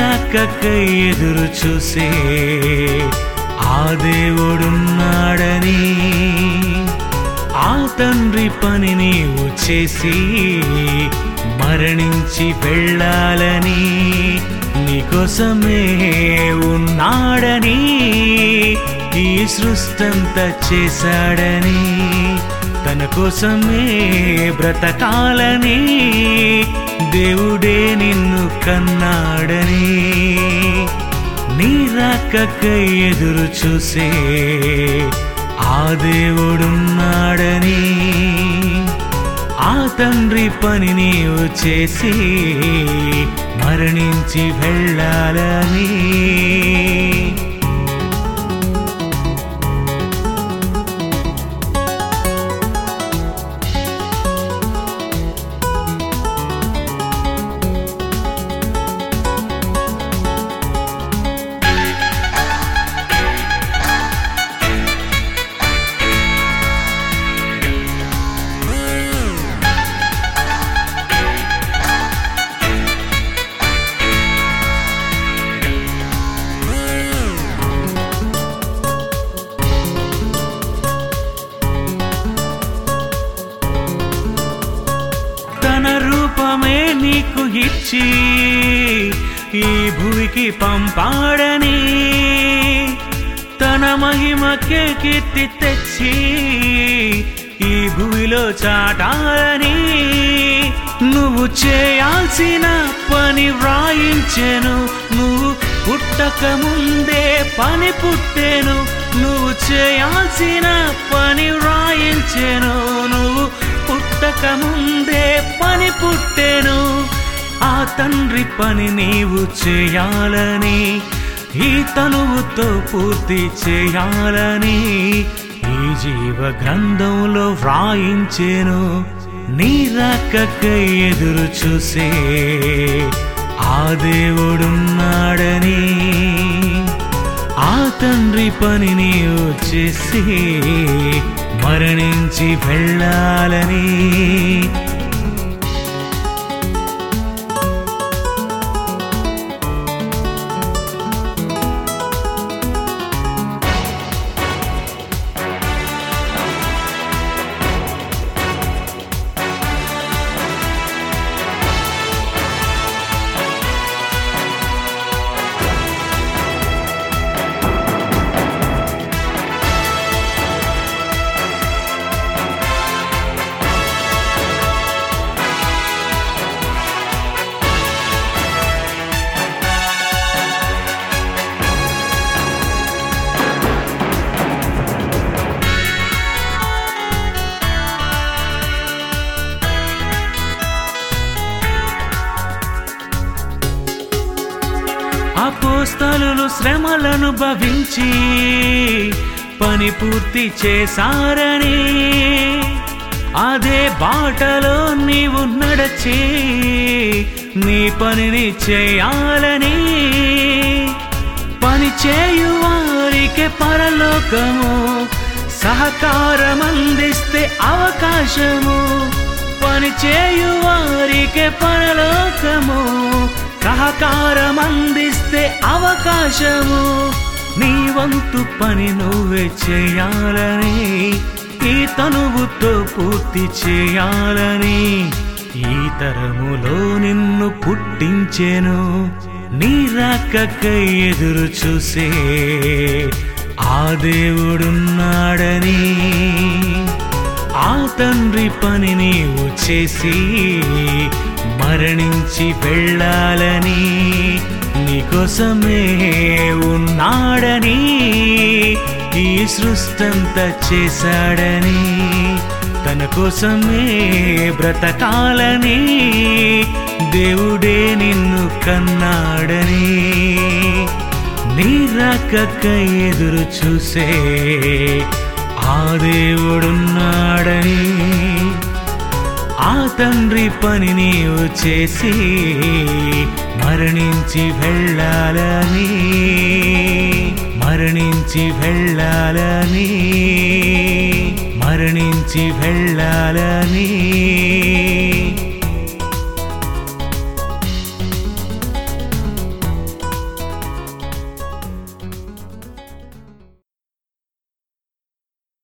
నీ రాకకై ఎదురు చూసే ఆ దేవుడున్నాడని ఆ తండ్రి పని నీవు చేసి మరణించి వెళ్ళాలని నీకోసమే ఉన్నాడని ఈ సృష్టంత చేశాడని తన కోసమే బ్రతకాలని దేవుడే నిన్ను కన్నాడని నీ రాకకై ఎదురు చూసే ఆ దేవుడున్నాడని ఆ తండ్రి పని నీవు చేసి మరణించి వెళ్ళాలని నీకు ఇచ్చి ఈ భూమికి పంపాడని తన మహిమకే కీర్తి తెచ్చి ఈ భూమిలో చాటాలని నువ్వు చేయాల్సిన పని వ్రాయించెను. నువ్వు పుట్టక ముందే పని పుట్టెను. నువ్వు చేయాల్సిన పని వ్రాయించెను. నువ్వు పుట్టక ముందే పని పుట్టెను. తండ్రి పని నీవు చేయాలని ఈ తనువుతో పూర్తి చేయాలని ఈ జీవ గ్రంథంలో వ్రాయించేను. నీ రాకకై ఎదురు చూసే ఆ దేవుడున్నాడని ఆ తండ్రి పని నీవు చేసి మరణించి వెళ్ళాలని అపోస్తలు శ్రమలను భవించి పని పూర్తి చేశారని అదే బాటలో నీవు నడచి నీ పనిని చేయాలని. పని చేయువారికి పరలోకము సహకారం అందిస్తే అవకాశము. పని చేయువారికి పరలోకము సహకారమందిస్తే అవకాశము. నీ వంతు పని నువ్వే చేయాలని ఈ తనువుతో పూర్తి చేయాలని ఈ తరములో నిన్ను పుట్టించెను. నీ రాకకై ఎదురు చూసే ఆ దేవుడున్నాడని ఆ తండ్రి పని నీవు చేసి మరణించి వెళ్ళాలని నీకోసమే ఉన్నాడని ఈ సృష్టంత చేశాడని తన కోసమే బ్రతకాలని దేవుడే నిన్ను కన్నాడని నీరాకక్క ఎదురు చూసే ఆ దేవుడున్నాడని ఆ తండ్రి పని నీవు చేసి మరణించి వెళ్ళాలని మరణించి వెళ్ళాలని మరణించి వెళ్ళాలని.